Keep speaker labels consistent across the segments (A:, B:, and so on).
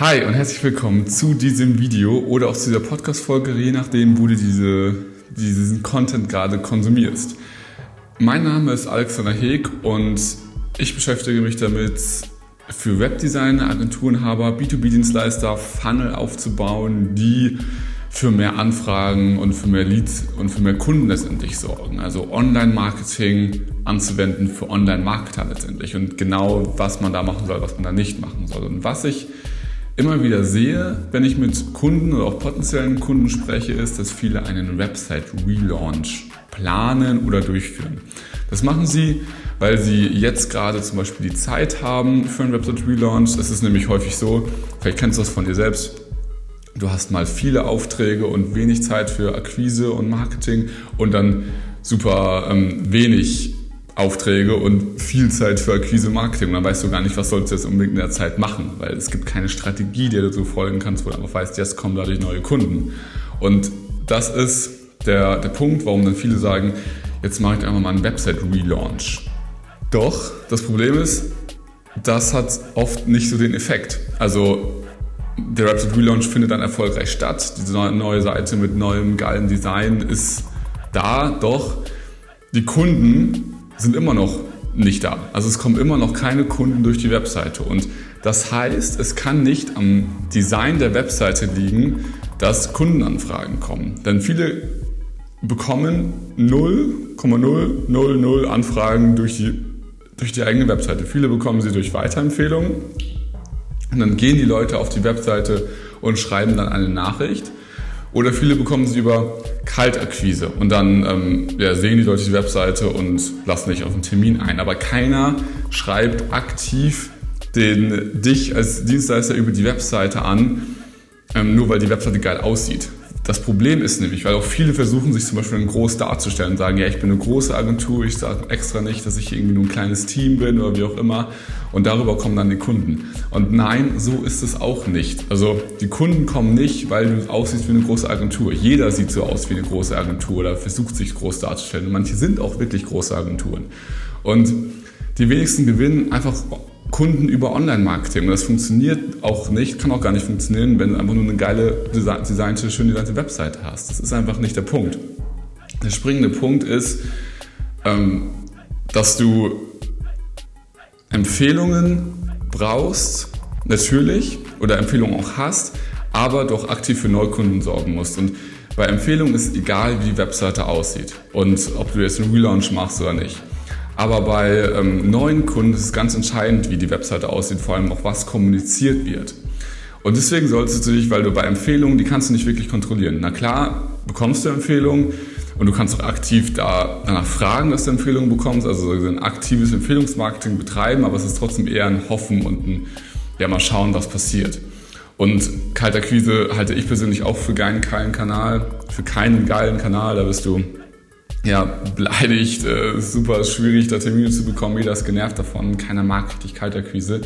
A: Hi und herzlich willkommen zu diesem Video oder auch zu dieser Podcast-Folge, je nachdem, wo du diese, diesen Content gerade konsumierst. Mein Name ist Alexander Heek und ich beschäftige mich damit, für Webdesigner, Agenturenhaber, B2B-Dienstleister Funnel aufzubauen, die für mehr Anfragen und für mehr Leads und für mehr Kunden letztendlich sorgen. Also Online-Marketing anzuwenden für Online-Marketer letztendlich und genau, was man da machen soll, was man da nicht machen soll. Und was ich immer wieder sehe, wenn ich mit Kunden oder auch potenziellen Kunden spreche, ist, dass viele einen Website-Relaunch planen oder durchführen. Das machen sie, weil sie jetzt gerade zum Beispiel die Zeit haben für einen Website-Relaunch. Es ist nämlich häufig so, vielleicht kennst du das von dir selbst, du hast mal viele Aufträge und wenig Zeit für Akquise und Marketing und dann super ähm, wenig Aufträge und viel Zeit für Akquise Marketing. Und dann weißt du gar nicht, was sollst du jetzt unbedingt in der Zeit machen, weil es gibt keine Strategie, der du so folgen kannst, wo du einfach weißt, jetzt kommen dadurch neue Kunden. Und das ist der, der Punkt, warum dann viele sagen, jetzt mache ich einfach mal einen Website-Relaunch. Doch, das Problem ist, das hat oft nicht so den Effekt. Also der Website Relaunch findet dann erfolgreich statt. Diese neue Seite mit neuem geilen Design ist da, doch die Kunden sind immer noch nicht da. Also es kommen immer noch keine Kunden durch die Webseite. Und das heißt, es kann nicht am Design der Webseite liegen, dass Kundenanfragen kommen. Denn viele bekommen 0,000 Anfragen durch die, durch die eigene Webseite. Viele bekommen sie durch Weiterempfehlungen. Und dann gehen die Leute auf die Webseite und schreiben dann eine Nachricht. Oder viele bekommen sie über Kaltakquise und dann ähm, ja, sehen die Leute die Webseite und lassen dich auf einen Termin ein. Aber keiner schreibt aktiv den, dich als Dienstleister über die Webseite an, ähm, nur weil die Webseite geil aussieht. Das Problem ist nämlich, weil auch viele versuchen, sich zum Beispiel groß darzustellen und sagen, ja, ich bin eine große Agentur, ich sage extra nicht, dass ich irgendwie nur ein kleines Team bin oder wie auch immer. Und darüber kommen dann die Kunden. Und nein, so ist es auch nicht. Also die Kunden kommen nicht, weil du aussiehst wie eine große Agentur. Jeder sieht so aus wie eine große Agentur oder versucht sich groß darzustellen. Und manche sind auch wirklich große Agenturen. Und die wenigsten gewinnen einfach Kunden über Online-Marketing. Und das funktioniert auch nicht, kann auch gar nicht funktionieren, wenn du einfach nur eine geile, designte, schön designte Webseite hast. Das ist einfach nicht der Punkt. Der springende Punkt ist, ähm, dass du Empfehlungen brauchst, natürlich, oder Empfehlungen auch hast, aber doch aktiv für Neukunden sorgen musst. Und bei Empfehlungen ist egal, wie die Webseite aussieht und ob du jetzt einen Relaunch machst oder nicht. Aber bei ähm, neuen Kunden ist es ganz entscheidend, wie die Webseite aussieht, vor allem auch was kommuniziert wird. Und deswegen solltest du dich, weil du bei Empfehlungen, die kannst du nicht wirklich kontrollieren. Na klar, bekommst du Empfehlungen und du kannst auch aktiv da danach fragen, dass du Empfehlungen bekommst, also ein aktives Empfehlungsmarketing betreiben, aber es ist trotzdem eher ein Hoffen und ein, ja, mal schauen, was passiert. Und Kaltakquise halte ich persönlich auch für keinen geilen Kanal, für keinen geilen Kanal, da bist du ja, beleidigt, äh, super schwierig, da Termine zu bekommen, jeder ist genervt davon, keiner mag richtig Kaltakquise.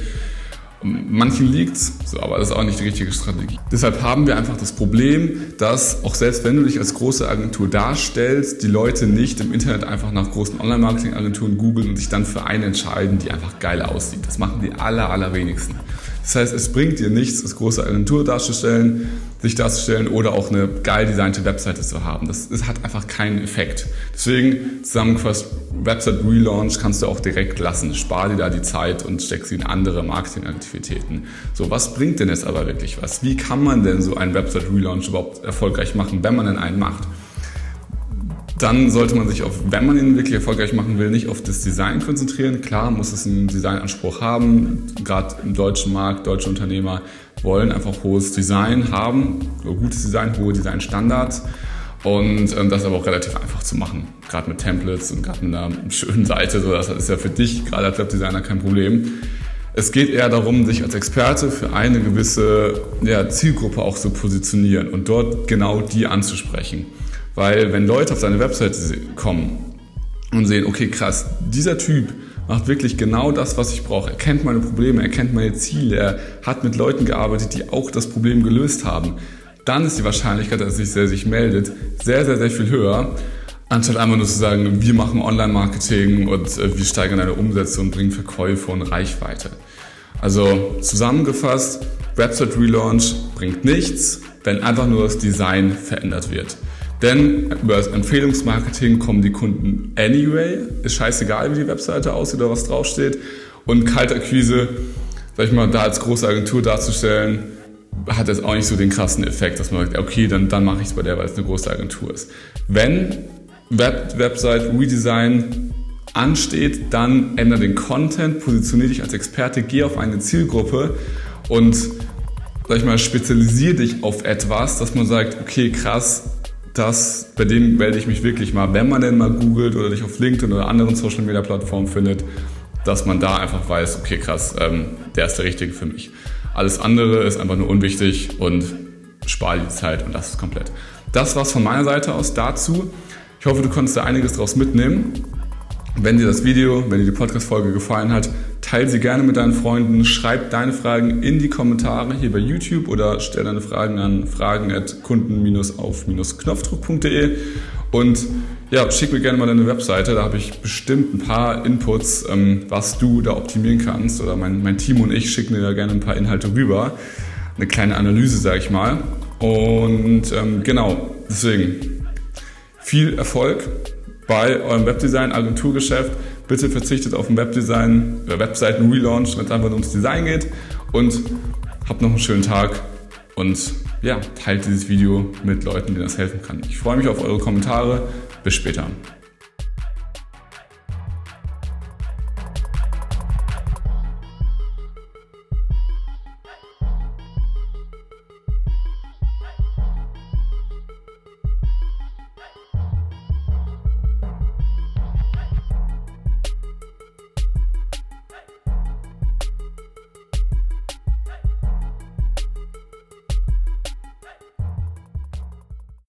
A: Manchen liegt's, so, aber das ist auch nicht die richtige Strategie. Deshalb haben wir einfach das Problem, dass auch selbst wenn du dich als große Agentur darstellst, die Leute nicht im Internet einfach nach großen Online-Marketing-Agenturen googeln und sich dann für eine entscheiden, die einfach geil aussieht. Das machen die aller, allerwenigsten. Das heißt, es bringt dir nichts, als große Agentur darzustellen, sich darzustellen oder auch eine geil designte Webseite zu haben. Das, das hat einfach keinen Effekt. Deswegen zusammengefasst, Website Relaunch kannst du auch direkt lassen. Spar dir da die Zeit und steck sie in andere Marketingaktivitäten. So, was bringt denn jetzt aber wirklich was? Wie kann man denn so einen Website Relaunch überhaupt erfolgreich machen, wenn man denn einen macht? Dann sollte man sich auf, wenn man ihn wirklich erfolgreich machen will, nicht auf das Design konzentrieren. Klar muss es einen Designanspruch haben. Gerade im deutschen Markt, deutsche Unternehmer wollen einfach hohes Design haben, gutes Design, hohe Designstandards. Und ähm, das ist aber auch relativ einfach zu machen. Gerade mit Templates und gerade mit einer schönen Seite. So, das ist ja für dich gerade als Webdesigner kein Problem. Es geht eher darum, sich als Experte für eine gewisse ja, Zielgruppe auch zu positionieren und dort genau die anzusprechen. Weil wenn Leute auf deine Webseite kommen und sehen, okay, krass, dieser Typ macht wirklich genau das, was ich brauche. Er kennt meine Probleme, er kennt meine Ziele, er hat mit Leuten gearbeitet, die auch das Problem gelöst haben. Dann ist die Wahrscheinlichkeit, dass er sich, meldet, sehr, sehr, sehr viel höher, anstatt einfach nur zu sagen, wir machen Online-Marketing und äh, wir steigern deine Umsätze und bringen Verkäufe und Reichweite. Also zusammengefasst, Website Relaunch bringt nichts, wenn einfach nur das Design verändert wird. Denn über das Empfehlungsmarketing kommen die Kunden anyway. Ist scheißegal, wie die Webseite aussieht oder was draufsteht. Und Kaltakquise, sag ich mal, da als große Agentur darzustellen, hat jetzt auch nicht so den krassen Effekt, dass man sagt, okay, dann, dann mache ich es bei der, weil es eine große Agentur ist. Wenn Web Website Redesign ansteht, dann ändere den Content, positioniere dich als Experte, geh auf eine Zielgruppe und sag ich mal, spezialisiere dich auf etwas, dass man sagt, okay, krass, das, bei dem melde ich mich wirklich mal, wenn man denn mal googelt oder dich auf LinkedIn oder anderen Social Media Plattformen findet, dass man da einfach weiß, okay, krass, ähm, der ist der Richtige für mich. Alles andere ist einfach nur unwichtig und spare die Zeit und das ist komplett. Das war's von meiner Seite aus dazu. Ich hoffe, du konntest da einiges draus mitnehmen. Wenn dir das Video, wenn dir die Podcast-Folge gefallen hat, teile sie gerne mit deinen Freunden, schreib deine Fragen in die Kommentare hier bei YouTube oder stell deine Fragen an fragen.kunden-auf-knopfdruck.de und ja, schick mir gerne mal deine Webseite, da habe ich bestimmt ein paar Inputs, ähm, was du da optimieren kannst. Oder mein, mein Team und ich schicken dir da gerne ein paar Inhalte rüber, eine kleine Analyse, sage ich mal. Und ähm, genau, deswegen viel Erfolg bei eurem Webdesign-Agenturgeschäft. Bitte verzichtet auf ein Webdesign, äh, Webseiten-Relaunch, wenn es einfach nur ums Design geht. Und habt noch einen schönen Tag und ja, teilt dieses Video mit Leuten, denen das helfen kann. Ich freue mich auf eure Kommentare. Bis später.